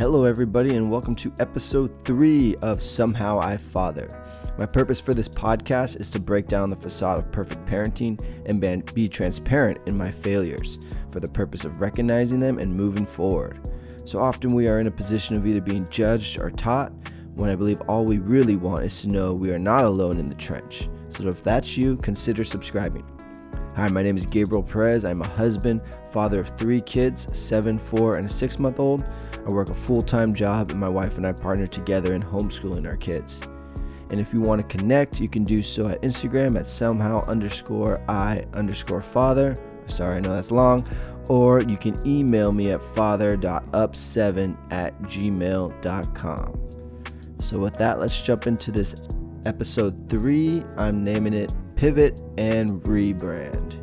Hello, everybody, and welcome to episode three of Somehow I Father. My purpose for this podcast is to break down the facade of perfect parenting and be transparent in my failures for the purpose of recognizing them and moving forward. So often we are in a position of either being judged or taught when I believe all we really want is to know we are not alone in the trench. So if that's you, consider subscribing. Hi, my name is Gabriel Perez. I'm a husband, father of three kids, seven, four, and a six month old. I work a full time job, and my wife and I partner together in homeschooling our kids. And if you want to connect, you can do so at Instagram at somehow underscore I underscore father. Sorry, I know that's long. Or you can email me at father.up7 at gmail.com. So, with that, let's jump into this episode three. I'm naming it Pivot and Rebrand.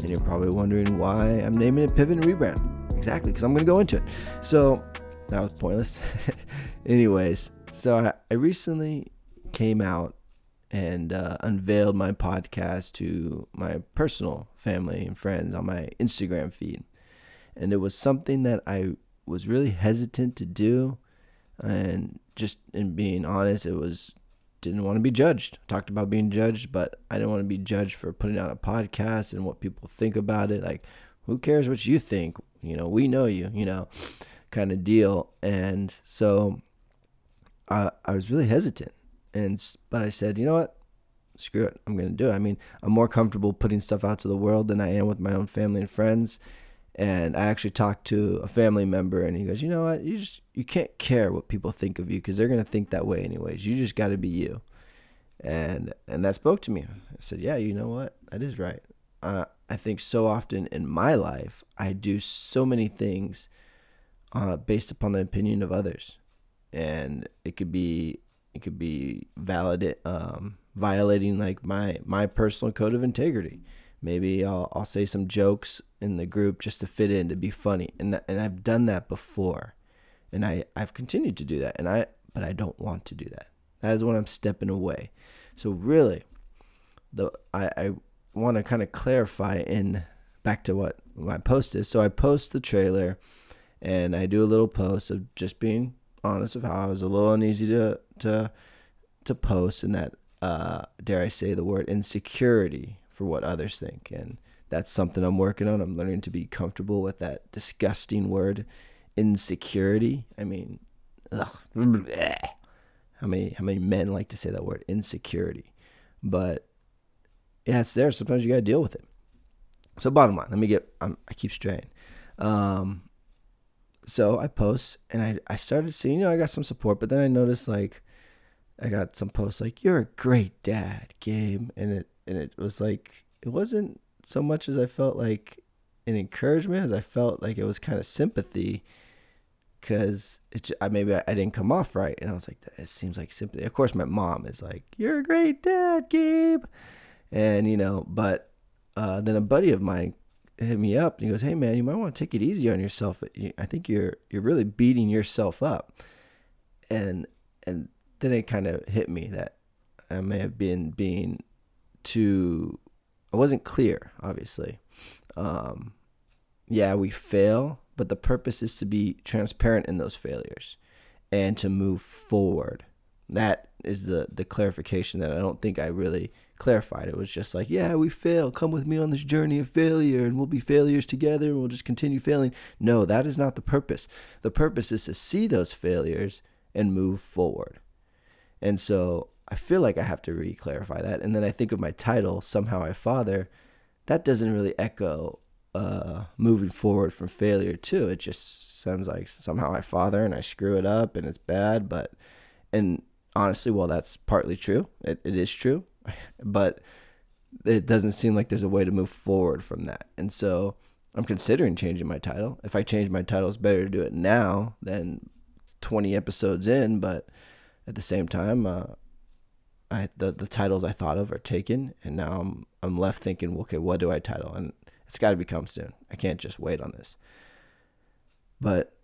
And you're probably wondering why I'm naming it Pivot and Rebrand. Exactly, because I'm going to go into it. So, that was pointless. Anyways, so I, I, recently came out and uh, unveiled my podcast to my personal family and friends on my Instagram feed. And it was something that I was really hesitant to do. And just in being honest, it was didn't want to be judged. Talked about being judged, but I didn't want to be judged for putting out a podcast and what people think about it. Like, who cares what you think? You know, we know you, you know, kind of deal. And so I, I was really hesitant. And, but I said, you know what? Screw it. I'm going to do it. I mean, I'm more comfortable putting stuff out to the world than I am with my own family and friends. And I actually talked to a family member, and he goes, "You know what? You just you can't care what people think of you because they're gonna think that way anyways. You just got to be you." And and that spoke to me. I said, "Yeah, you know what? That is right." Uh, I think so often in my life, I do so many things uh, based upon the opinion of others, and it could be it could be valid um, violating like my my personal code of integrity Maybe I'll, I'll say some jokes in the group just to fit in to be funny. And, and I've done that before. And I, I've continued to do that. And I, but I don't want to do that. That is when I'm stepping away. So really, the I, I want to kind of clarify in back to what my post is. So I post the trailer and I do a little post of just being honest of how I was a little uneasy to to to post and that uh, dare I say the word insecurity for what others think. And that's something I'm working on. I'm learning to be comfortable with that disgusting word, insecurity. I mean, ugh, how many how many men like to say that word, insecurity? But yeah, it's there. Sometimes you gotta deal with it. So bottom line, let me get. I'm, i keep straying. Um, so I post and I I started seeing, you know, I got some support, but then I noticed like I got some posts like "You're a great dad, Gabe," and it and it was like it wasn't so much as I felt like an encouragement as I felt like it was kind of sympathy because it I maybe I, I, didn't come off right and I was like it seems like sympathy. Of course, my mom is like you're a great dad, Gabe, and you know, but uh, then a buddy of mine hit me up and he goes, "Hey man, you might want to take it easy on yourself. I think you're you're really beating yourself up." And and then it kind of hit me that I may have been being too. I wasn't clear, obviously. Um, yeah, we fail, but the purpose is to be transparent in those failures and to move forward. That is the the clarification that I don't think I really clarified. It was just like, yeah, we fail. Come with me on this journey of failure, and we'll be failures together, and we'll just continue failing. No, that is not the purpose. The purpose is to see those failures and move forward. And so I feel like I have to re clarify that. And then I think of my title, Somehow I Father. That doesn't really echo uh, moving forward from failure, too. It just sounds like somehow I father and I screw it up and it's bad. But, and honestly, well, that's partly true. It, it is true. But it doesn't seem like there's a way to move forward from that. And so I'm considering changing my title. If I change my title, it's better to do it now than 20 episodes in. But, at the same time, uh, I the the titles I thought of are taken, and now I'm I'm left thinking, okay, what do I title? And it's got to become soon. I can't just wait on this. But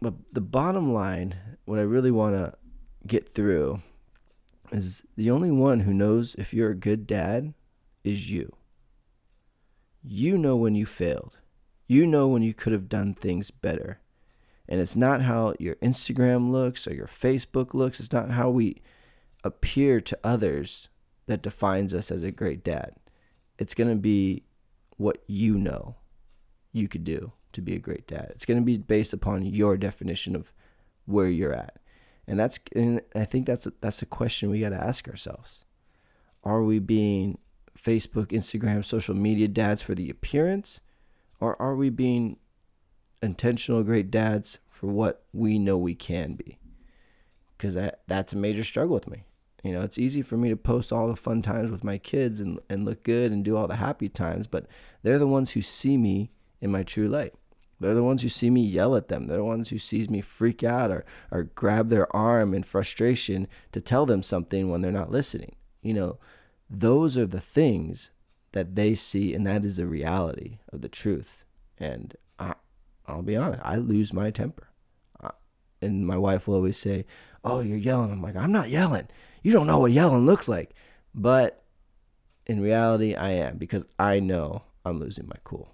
but the bottom line, what I really want to get through, is the only one who knows if you're a good dad is you. You know when you failed. You know when you could have done things better. And it's not how your Instagram looks or your Facebook looks. It's not how we appear to others that defines us as a great dad. It's going to be what you know you could do to be a great dad. It's going to be based upon your definition of where you're at. And that's and I think that's a, that's a question we got to ask ourselves. Are we being Facebook, Instagram, social media dads for the appearance or are we being intentional great dads for what we know we can be? Cuz that that's a major struggle with me. You know, it's easy for me to post all the fun times with my kids and, and look good and do all the happy times, but they're the ones who see me in my true light. They're the ones who see me yell at them. They're the ones who sees me freak out or, or grab their arm in frustration to tell them something when they're not listening. You know, those are the things that they see, and that is the reality of the truth. And I, I'll be honest, I lose my temper. and my wife will always say, Oh, you're yelling. I'm like, I'm not yelling you don't know what yelling looks like. But in reality, I am because I know I'm losing my cool.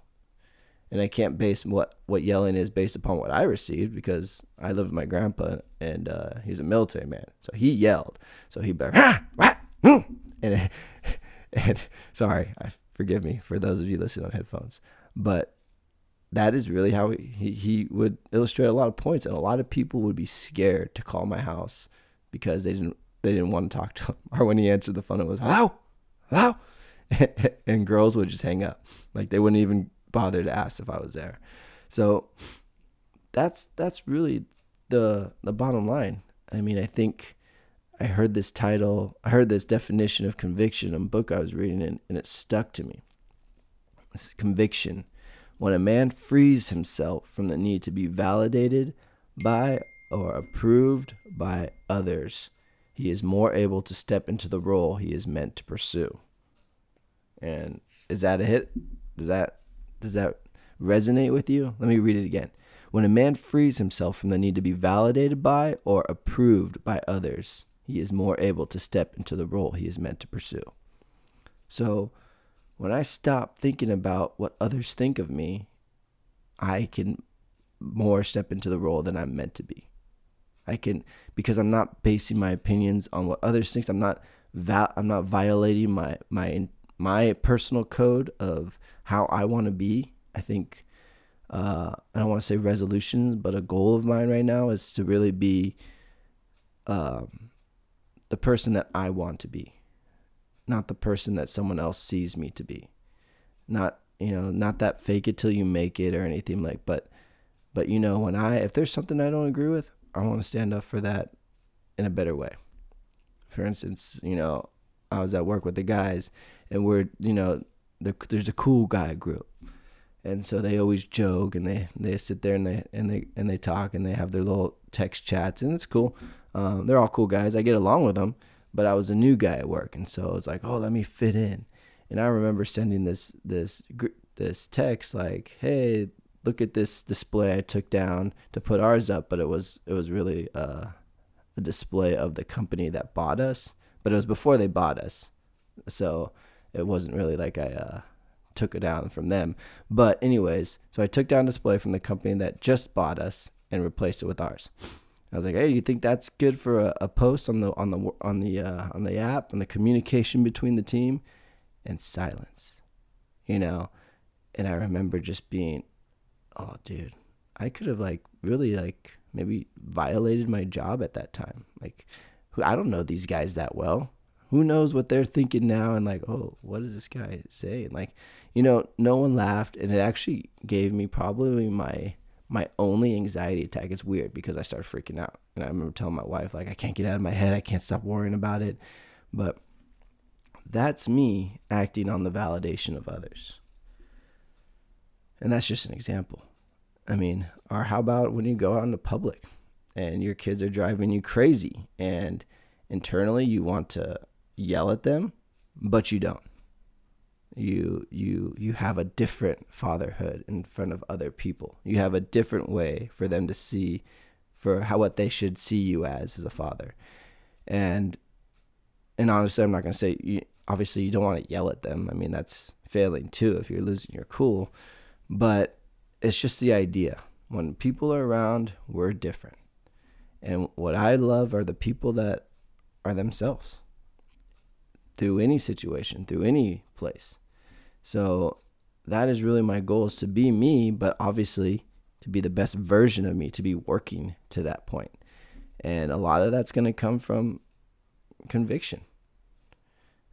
And I can't base what, what yelling is based upon what I received because I live with my grandpa and uh, he's a military man. So he yelled. So he better, ah, ah, mm. and, and sorry, I, forgive me for those of you listening on headphones. But that is really how he, he, he would illustrate a lot of points. And a lot of people would be scared to call my house because they didn't they didn't want to talk to him. Or when he answered the phone, it was hello, hello, and girls would just hang up, like they wouldn't even bother to ask if I was there. So that's that's really the the bottom line. I mean, I think I heard this title, I heard this definition of conviction in a book I was reading, and, and it stuck to me. This conviction when a man frees himself from the need to be validated by or approved by others he is more able to step into the role he is meant to pursue. And is that a hit? Does that does that resonate with you? Let me read it again. When a man frees himself from the need to be validated by or approved by others, he is more able to step into the role he is meant to pursue. So, when I stop thinking about what others think of me, I can more step into the role that I'm meant to be. I can because I'm not basing my opinions on what others think. I'm not va- I'm not violating my my my personal code of how I want to be. I think uh, I don't want to say resolutions, but a goal of mine right now is to really be um, the person that I want to be, not the person that someone else sees me to be. Not you know, not that fake it till you make it or anything like. But but you know, when I if there's something I don't agree with, I want to stand up for that in a better way. For instance, you know, I was at work with the guys, and we're, you know, the, there's a cool guy group, and so they always joke and they they sit there and they and they and they talk and they have their little text chats, and it's cool. Um, they're all cool guys. I get along with them, but I was a new guy at work, and so I was like, oh, let me fit in. And I remember sending this this this text like, hey, look at this display I took down to put ours up, but it was it was really uh, a display of the company that bought us, but it was before they bought us, so it wasn't really like I uh, took it down from them. But anyways, so I took down display from the company that just bought us and replaced it with ours. I was like, "Hey, do you think that's good for a, a post on the on the on the uh, on the app and the communication between the team?" And silence, you know. And I remember just being oh, dude, I could have like really like maybe violated my job at that time. Like, I don't know these guys that well. Who knows what they're thinking now? And like, oh, what is this guy saying? Like, you know, no one laughed, and it actually gave me probably my my only anxiety attack. It's weird because I started freaking out, and I remember telling my wife like, I can't get out of my head. I can't stop worrying about it. But that's me acting on the validation of others. And that's just an example. I mean, or how about when you go out into public and your kids are driving you crazy and internally you want to yell at them, but you don't. You you you have a different fatherhood in front of other people. You have a different way for them to see for how what they should see you as as a father. And and honestly, I'm not going to say you, obviously you don't want to yell at them. I mean, that's failing too if you're losing your cool but it's just the idea. When people are around, we're different. And what I love are the people that are themselves through any situation, through any place. So that is really my goal is to be me, but obviously to be the best version of me, to be working to that point. And a lot of that's going to come from conviction.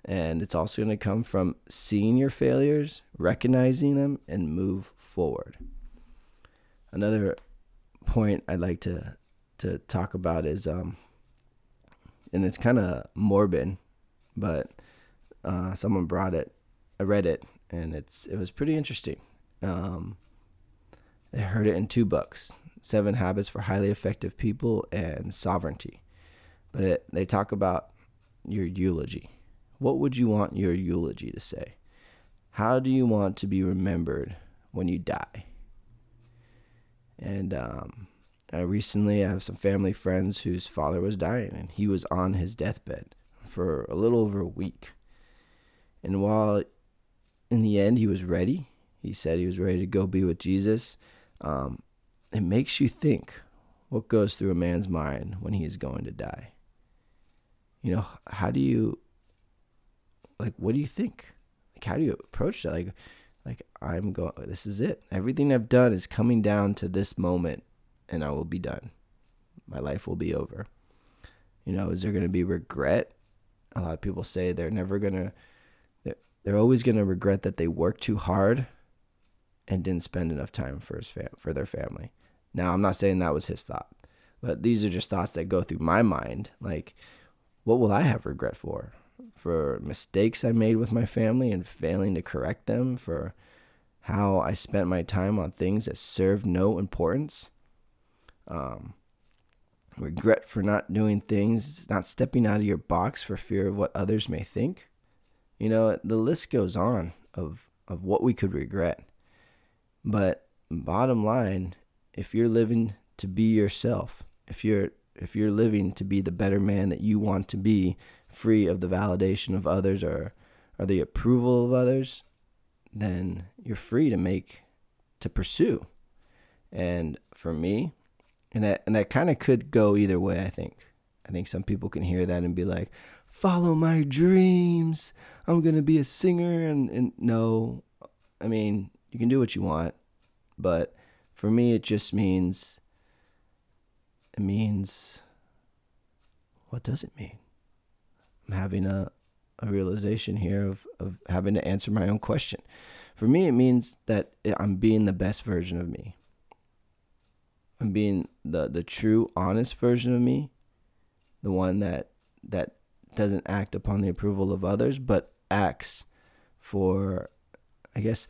And it's also going to come from seeing your failures, recognizing them, and move forward. Another point I'd like to to talk about is um and it's kind of morbid, but uh, someone brought it. I read it, and it's it was pretty interesting. Um, I heard it in two books: Seven Habits for Highly Effective People and Sovereignty. But it, they talk about your eulogy. What would you want your eulogy to say? How do you want to be remembered when you die? And um, I recently I have some family friends whose father was dying, and he was on his deathbed for a little over a week. And while in the end he was ready, he said he was ready to go be with Jesus. Um, it makes you think what goes through a man's mind when he is going to die. You know, how do you like what do you think? Like how do you approach that? Like like I'm going this is it. Everything I've done is coming down to this moment and I will be done. My life will be over. You know, is there going to be regret? A lot of people say they're never to they're, they're always to regret that they worked too hard and didn't spend enough time for his fam- for their family. Now, I'm not saying that was his thought, but these are just thoughts that go through my mind. Like, what will I have regret for? For mistakes I made with my family and failing to correct them, for how I spent my time on things that served no importance, um, regret for not doing things, not stepping out of your box for fear of what others may think. You know, the list goes on of, of what we could regret. But bottom line, if you're living to be yourself, if you're if you're living to be the better man that you want to be, free of the validation of others or or the approval of others, then you're free to make to pursue. And for me, and that and that kind of could go either way. I think. I think some people can hear that and be like, "Follow my dreams. I'm gonna be a singer." And and no, I mean you can do what you want, but for me it just means. It means. What does it mean? I'm having a a realization here of, of having to answer my own question. For me, it means that I'm being the best version of me. I'm being the the true honest version of me, the one that that doesn't act upon the approval of others, but acts for I guess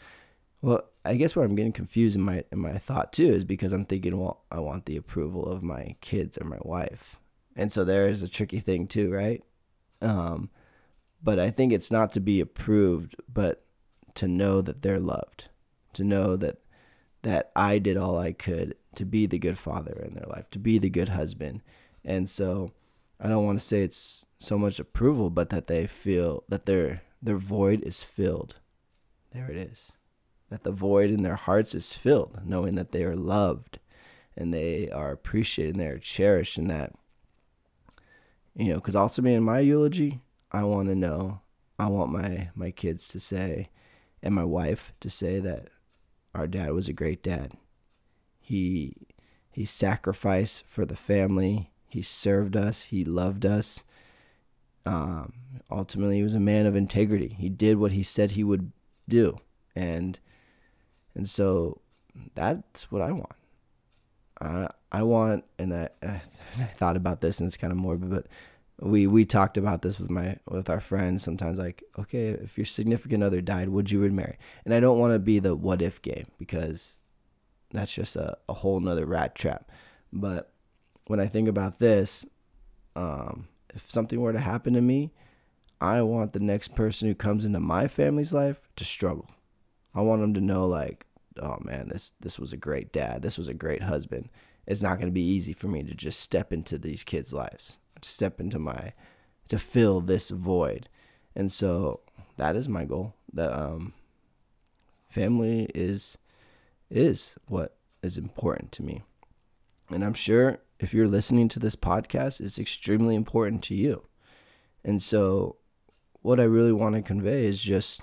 well, I guess where I'm getting confused in my in my thought too is because I'm thinking, well, I want the approval of my kids or my wife. And so there is a tricky thing too, right? Um, but I think it's not to be approved, but to know that they're loved, to know that that I did all I could to be the good father in their life, to be the good husband. And so I don't want to say it's so much approval, but that they feel that their their void is filled. There it is. That the void in their hearts is filled, knowing that they are loved and they are appreciated and they are cherished and that you know, because ultimately in my eulogy, I want to know, I want my my kids to say and my wife to say that our dad was a great dad. He he sacrificed for the family. He served us. He loved us. Um, ultimately, he was a man of integrity. He did what he said he would do, and and so that's what I want. I I want, and I, I thought about this, and it's kind of morbid, but we we talked about this with my with our friends sometimes like okay if your significant other died would you remarry? And i don't want to be the what if game because that's just a, a whole nother rat trap. But when i think about this um, if something were to happen to me i want the next person who comes into my family's life to struggle. I want them to know like oh man this this was a great dad. This was a great husband. It's not going to be easy for me to just step into these kids lives to step into my to fill this void and so that is my goal that um family is is what is important to me. And I'm sure if you're listening to this podcast, it's extremely important to you. And so, what I really want to convey is just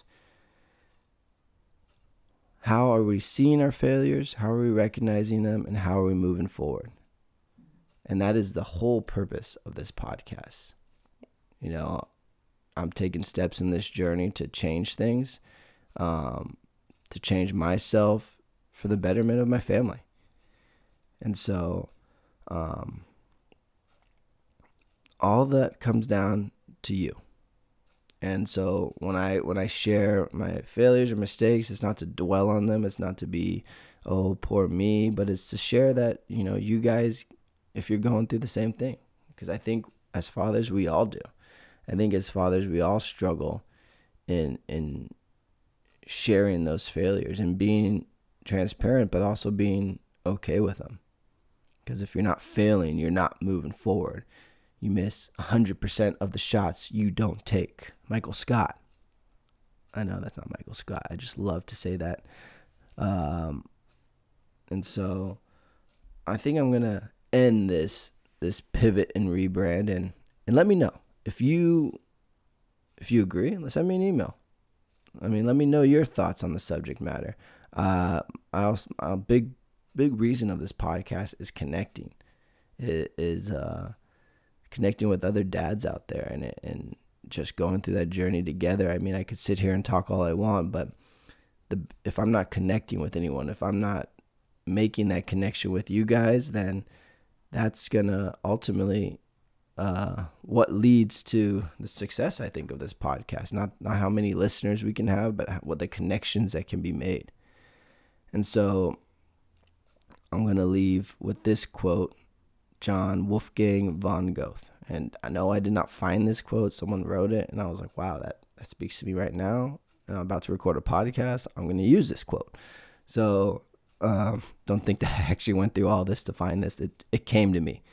how are we seeing our failures? How are we recognizing them? And how are we moving forward? And that is the whole purpose of this podcast. You know, I'm taking steps in this journey to change things, um, to change myself for the betterment of my family. And so, um, all that comes down to you. And so when I when I share my failures or mistakes, it's not to dwell on them. It's not to be, oh poor me, but it's to share that you know you guys, if you're going through the same thing, because I think as fathers we all do. I think as fathers we all struggle in in sharing those failures and being transparent, but also being okay with them. Because if you're not failing, you're not moving forward. You miss 100% of the shots you don't take. Michael Scott. I know that's not Michael Scott. I just love to say that. Um, and so I think I'm going to end this this pivot and rebrand and and let me know if you if you agree, send me an email. I mean, let me know your thoughts on the subject matter. Uh, I also, a big big reason of this podcast is connecting. It is uh, connecting with other dads out there and and just going through that journey together. I mean, I could sit here and talk all I want, but the if I'm not connecting with anyone, if I'm not making that connection with you guys, then that's gonna ultimately uh, what leads to the success I think of this podcast. Not not how many listeners we can have, but what the connections that can be made. And so I'm gonna leave with this quote, John Wolfgang von Goethe. And I know I did not find this quote; someone wrote it, and I was like, wow, that that speaks to me right now. And I'm about to record a podcast. I'm gonna use this quote. So um, don't think that I actually went through all this to find this. It it came to me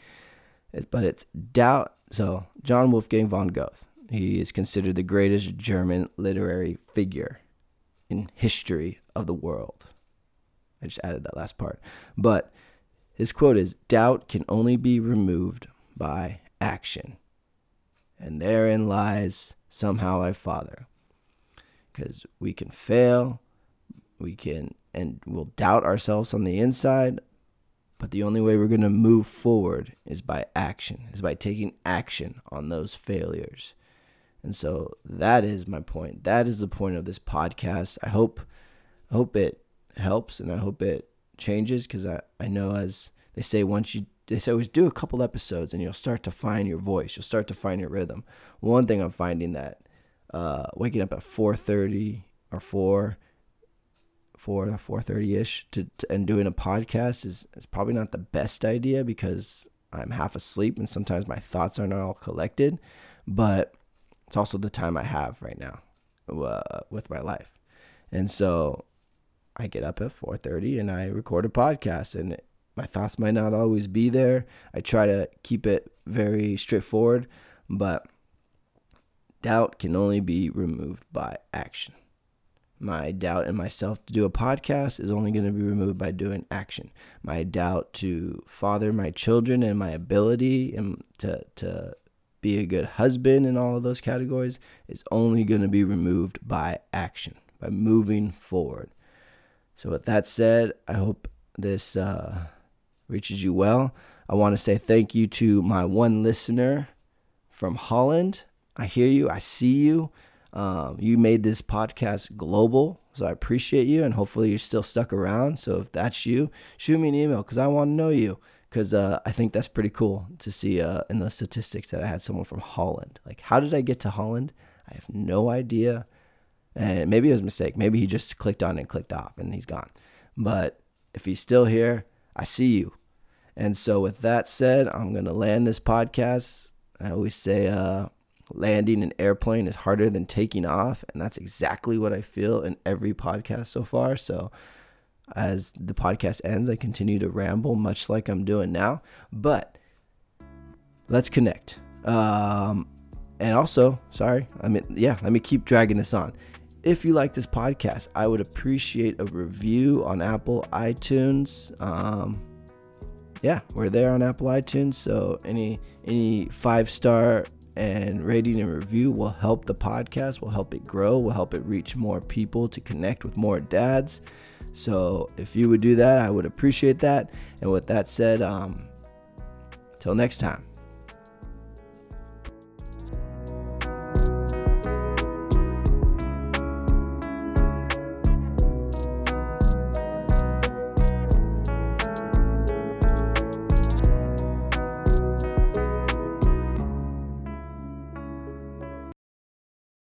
but it's doubt. So John Wolfgang von Goethe, he is considered the greatest German literary figure in history of the world. I just added that last part, but his quote is: "Doubt can only be removed by action, and therein lies somehow I father." Because we can fail, we can and we'll doubt ourselves on the inside, but the only way we're going to move forward is by action, is by taking action on those failures. And so that is my point. That is the point of this podcast. I hope I hope it helps and I hope it changes because I, I know as they say once you they say always do a couple episodes and you'll start to find your voice. You'll start to find your rhythm. One thing I'm finding that uh, waking up at 4:30 or 4 four four thirty ish to, and doing a podcast is is probably not the best idea because I'm half asleep and sometimes my thoughts aren't all collected, but it's also the time I have right now uh, with my life, and so I get up at four thirty and I record a podcast and. My thoughts might not always be there. I try to keep it very straightforward, but doubt can only be removed by action my doubt in myself to do a podcast is only going to be removed by doing action. My doubt to father my children and my ability and to to be a good husband in all of those categories is only going to be removed by action, by moving forward. So with that said, I hope this uh, reaches you well. I want to say thank you to my one listener from Holland. I hear you. I see you. Um, you made this podcast global, so I appreciate you, and hopefully you're still stuck around. So if that's you, shoot me an email because I want to know you. Because uh, I think that's pretty cool to see uh, in the statistics that I had someone from Holland. Like, how did I get to Holland? I have no idea. And maybe it was a mistake. Maybe he just clicked on and clicked off and he's gone. But if he's still here, I see you. And so, with that said, I'm going to land this podcast. I always say, uh, landing an airplane is harder than taking off. And that's exactly what I feel in every podcast so far. So as the podcast ends, I continue to ramble, much like I'm doing now. But let's connect. Um, and also, sorry, I mean, yeah, let me keep dragging this on. if you like this podcast, I would appreciate a review on Apple iTunes. Um, yeah, we're there on Apple iTunes, so any any five star and rating and review will help the podcast, will help it grow, will help it reach more people to connect with more dads. So if you would do that, I would appreciate that. And with that said, um, till next time.